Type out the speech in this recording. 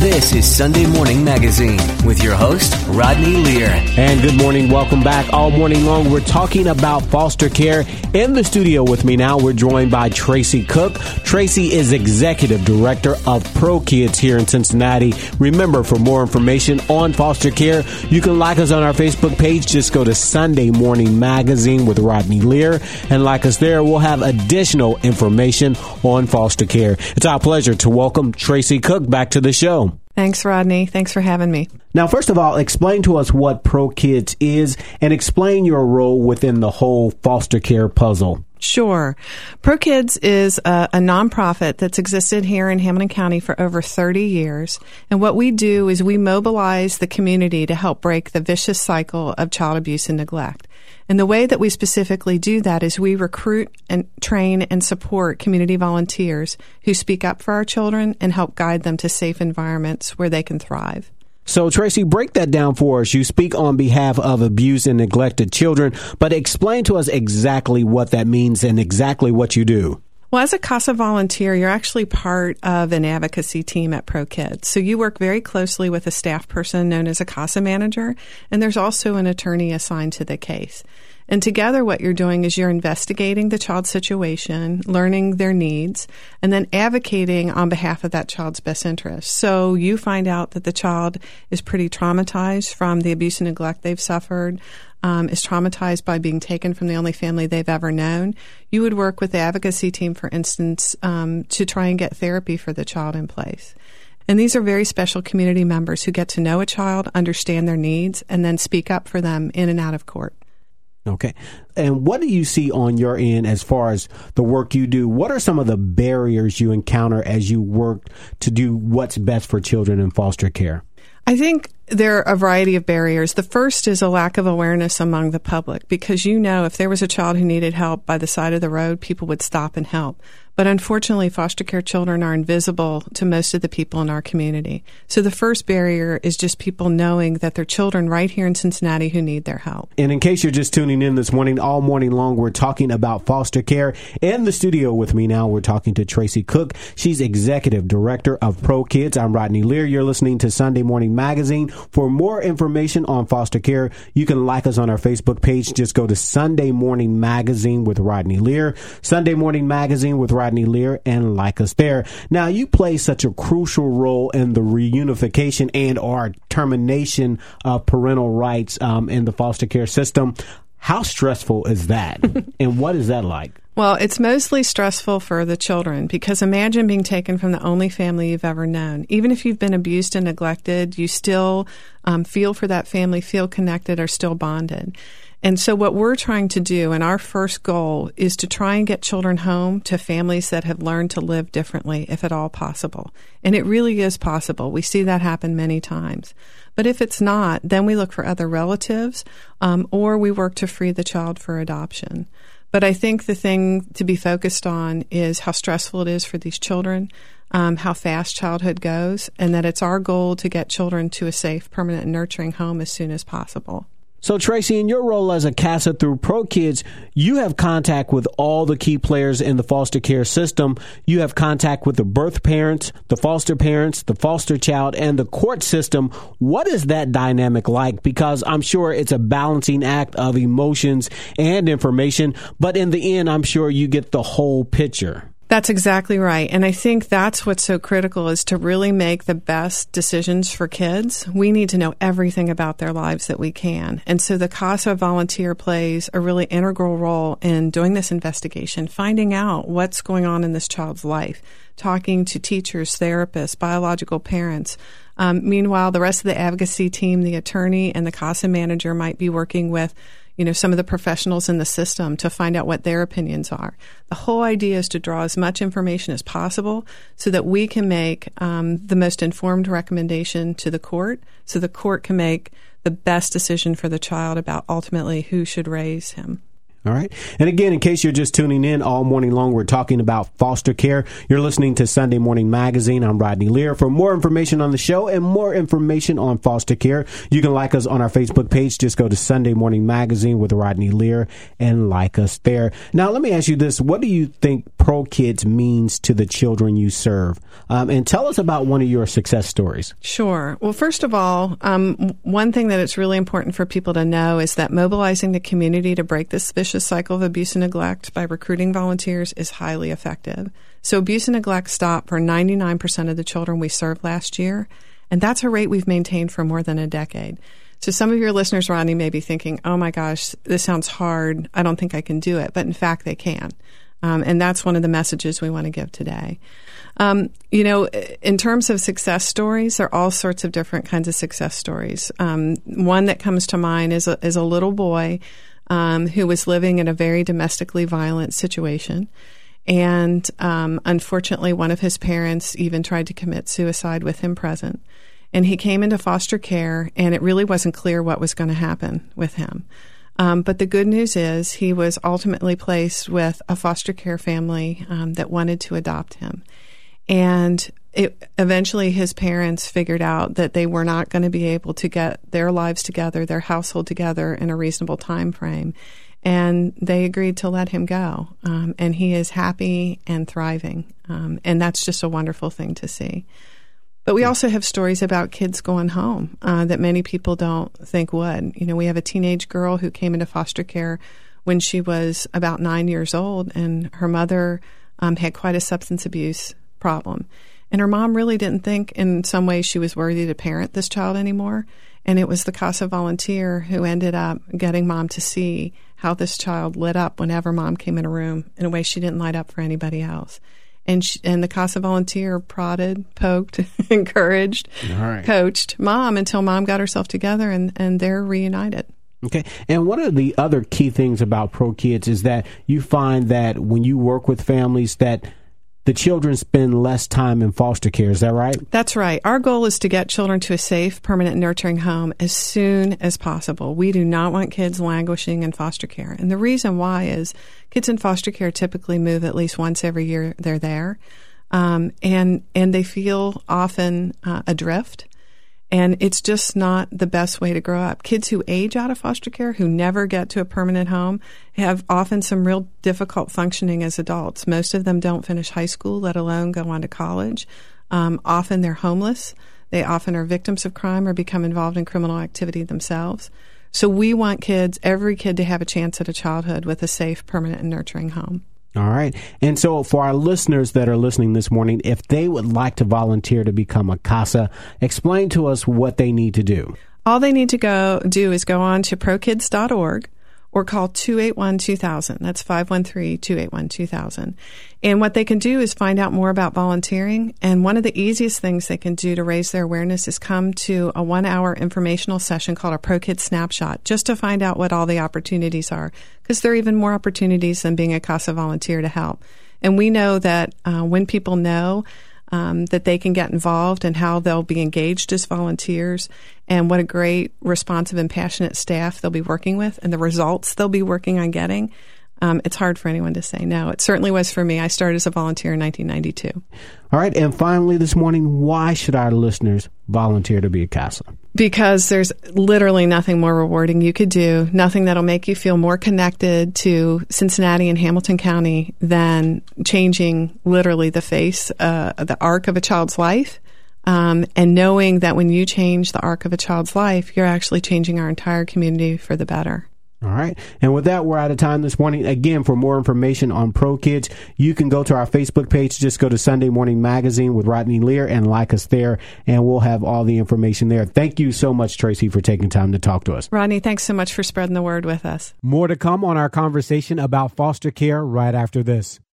This is Sunday Morning Magazine with your host, Rodney Lear. And good morning. Welcome back. All morning long, we're talking about foster care. In the studio with me now, we're joined by Tracy Cook. Tracy is Executive Director of ProKids here in Cincinnati. Remember, for more information on foster care, you can like us on our Facebook page. Just go to Sunday Morning Magazine with Rodney Lear and like us there. We'll have additional information on foster care. It's our pleasure to welcome Tracy Cook back to the show. Thanks, Rodney. Thanks for having me. Now, first of all, explain to us what ProKids is and explain your role within the whole foster care puzzle. Sure. ProKids is a, a, nonprofit that's existed here in Hamilton County for over 30 years. And what we do is we mobilize the community to help break the vicious cycle of child abuse and neglect. And the way that we specifically do that is we recruit and train and support community volunteers who speak up for our children and help guide them to safe environments where they can thrive. So, Tracy, break that down for us. You speak on behalf of abused and neglected children, but explain to us exactly what that means and exactly what you do. Well, as a CASA volunteer, you're actually part of an advocacy team at ProKids. So you work very closely with a staff person known as a CASA manager, and there's also an attorney assigned to the case. And together, what you're doing is you're investigating the child's situation, learning their needs, and then advocating on behalf of that child's best interest. So you find out that the child is pretty traumatized from the abuse and neglect they've suffered um, is traumatized by being taken from the only family they've ever known, you would work with the advocacy team, for instance, um, to try and get therapy for the child in place. And these are very special community members who get to know a child, understand their needs, and then speak up for them in and out of court. Okay. And what do you see on your end as far as the work you do? What are some of the barriers you encounter as you work to do what's best for children in foster care? I think there are a variety of barriers. The first is a lack of awareness among the public because you know if there was a child who needed help by the side of the road, people would stop and help. But unfortunately, foster care children are invisible to most of the people in our community. So the first barrier is just people knowing that there are children right here in Cincinnati who need their help. And in case you're just tuning in this morning, all morning long, we're talking about foster care. In the studio with me now, we're talking to Tracy Cook. She's executive director of ProKids. I'm Rodney Lear. You're listening to Sunday Morning Magazine. For more information on foster care, you can like us on our Facebook page. Just go to Sunday Morning Magazine with Rodney Lear. Sunday Morning Magazine with Rodney Rodney Lear and like us there. Now, you play such a crucial role in the reunification and or termination of parental rights um, in the foster care system. How stressful is that? and what is that like? Well, it's mostly stressful for the children because imagine being taken from the only family you've ever known. Even if you've been abused and neglected, you still um, feel for that family, feel connected, are still bonded. And so, what we're trying to do, and our first goal, is to try and get children home to families that have learned to live differently, if at all possible. And it really is possible. We see that happen many times. But if it's not, then we look for other relatives um, or we work to free the child for adoption. But I think the thing to be focused on is how stressful it is for these children, um, how fast childhood goes, and that it's our goal to get children to a safe, permanent, nurturing home as soon as possible. So, Tracy, in your role as a CASA through ProKids, you have contact with all the key players in the foster care system. You have contact with the birth parents, the foster parents, the foster child, and the court system. What is that dynamic like? Because I'm sure it's a balancing act of emotions and information, but in the end, I'm sure you get the whole picture. That's exactly right. And I think that's what's so critical is to really make the best decisions for kids. We need to know everything about their lives that we can. And so the CASA volunteer plays a really integral role in doing this investigation, finding out what's going on in this child's life, talking to teachers, therapists, biological parents. Um, meanwhile, the rest of the advocacy team, the attorney, and the CASA manager might be working with you know, some of the professionals in the system to find out what their opinions are. The whole idea is to draw as much information as possible so that we can make um, the most informed recommendation to the court so the court can make the best decision for the child about ultimately who should raise him. All right. And again, in case you're just tuning in all morning long, we're talking about foster care. You're listening to Sunday Morning Magazine. I'm Rodney Lear. For more information on the show and more information on foster care, you can like us on our Facebook page. Just go to Sunday Morning Magazine with Rodney Lear and like us there. Now, let me ask you this. What do you think ProKids means to the children you serve? Um, and tell us about one of your success stories. Sure. Well, first of all, um, one thing that it's really important for people to know is that mobilizing the community to break this vicious vicious cycle of abuse and neglect by recruiting volunteers is highly effective. So, abuse and neglect stopped for 99% of the children we served last year, and that's a rate we've maintained for more than a decade. So, some of your listeners, Rodney, may be thinking, oh my gosh, this sounds hard. I don't think I can do it. But in fact, they can. Um, and that's one of the messages we want to give today. Um, you know, in terms of success stories, there are all sorts of different kinds of success stories. Um, one that comes to mind is a, is a little boy um, who was living in a very domestically violent situation. And um, unfortunately, one of his parents even tried to commit suicide with him present. And he came into foster care, and it really wasn't clear what was going to happen with him. Um, but the good news is he was ultimately placed with a foster care family um, that wanted to adopt him. And it, eventually his parents figured out that they were not going to be able to get their lives together, their household together in a reasonable time frame. And they agreed to let him go. Um, and he is happy and thriving. Um, and that's just a wonderful thing to see. But we also have stories about kids going home uh, that many people don't think would. You know, we have a teenage girl who came into foster care when she was about nine years old, and her mother um, had quite a substance abuse problem. And her mom really didn't think in some ways she was worthy to parent this child anymore. And it was the CASA volunteer who ended up getting mom to see how this child lit up whenever mom came in a room in a way she didn't light up for anybody else. And she, and the CASA volunteer prodded, poked, encouraged, right. coached mom until mom got herself together and, and they're reunited. Okay. And one of the other key things about ProKids is that you find that when you work with families that the children spend less time in foster care. Is that right? That's right. Our goal is to get children to a safe, permanent, nurturing home as soon as possible. We do not want kids languishing in foster care. And the reason why is kids in foster care typically move at least once every year they're there. Um, and, and they feel often uh, adrift. And it's just not the best way to grow up. Kids who age out of foster care, who never get to a permanent home, have often some real difficult functioning as adults. Most of them don't finish high school, let alone go on to college. Um, often they're homeless. They often are victims of crime or become involved in criminal activity themselves. So we want kids, every kid, to have a chance at a childhood with a safe, permanent, and nurturing home. All right. And so, for our listeners that are listening this morning, if they would like to volunteer to become a CASA, explain to us what they need to do. All they need to go do is go on to prokids.org or call 281 2000. That's 513 281 2000. And what they can do is find out more about volunteering. And one of the easiest things they can do to raise their awareness is come to a one hour informational session called a ProKids Snapshot just to find out what all the opportunities are. Because there are even more opportunities than being a CASA volunteer to help. And we know that uh, when people know um, that they can get involved and how they'll be engaged as volunteers and what a great responsive and passionate staff they'll be working with and the results they'll be working on getting. Um, it's hard for anyone to say no. It certainly was for me. I started as a volunteer in 1992. All right. And finally, this morning, why should our listeners volunteer to be a CASA? Because there's literally nothing more rewarding you could do, nothing that'll make you feel more connected to Cincinnati and Hamilton County than changing literally the face, uh, the arc of a child's life. Um, and knowing that when you change the arc of a child's life, you're actually changing our entire community for the better. All right. And with that, we're out of time this morning. Again, for more information on ProKids, you can go to our Facebook page. Just go to Sunday Morning Magazine with Rodney Lear and like us there, and we'll have all the information there. Thank you so much, Tracy, for taking time to talk to us. Rodney, thanks so much for spreading the word with us. More to come on our conversation about foster care right after this.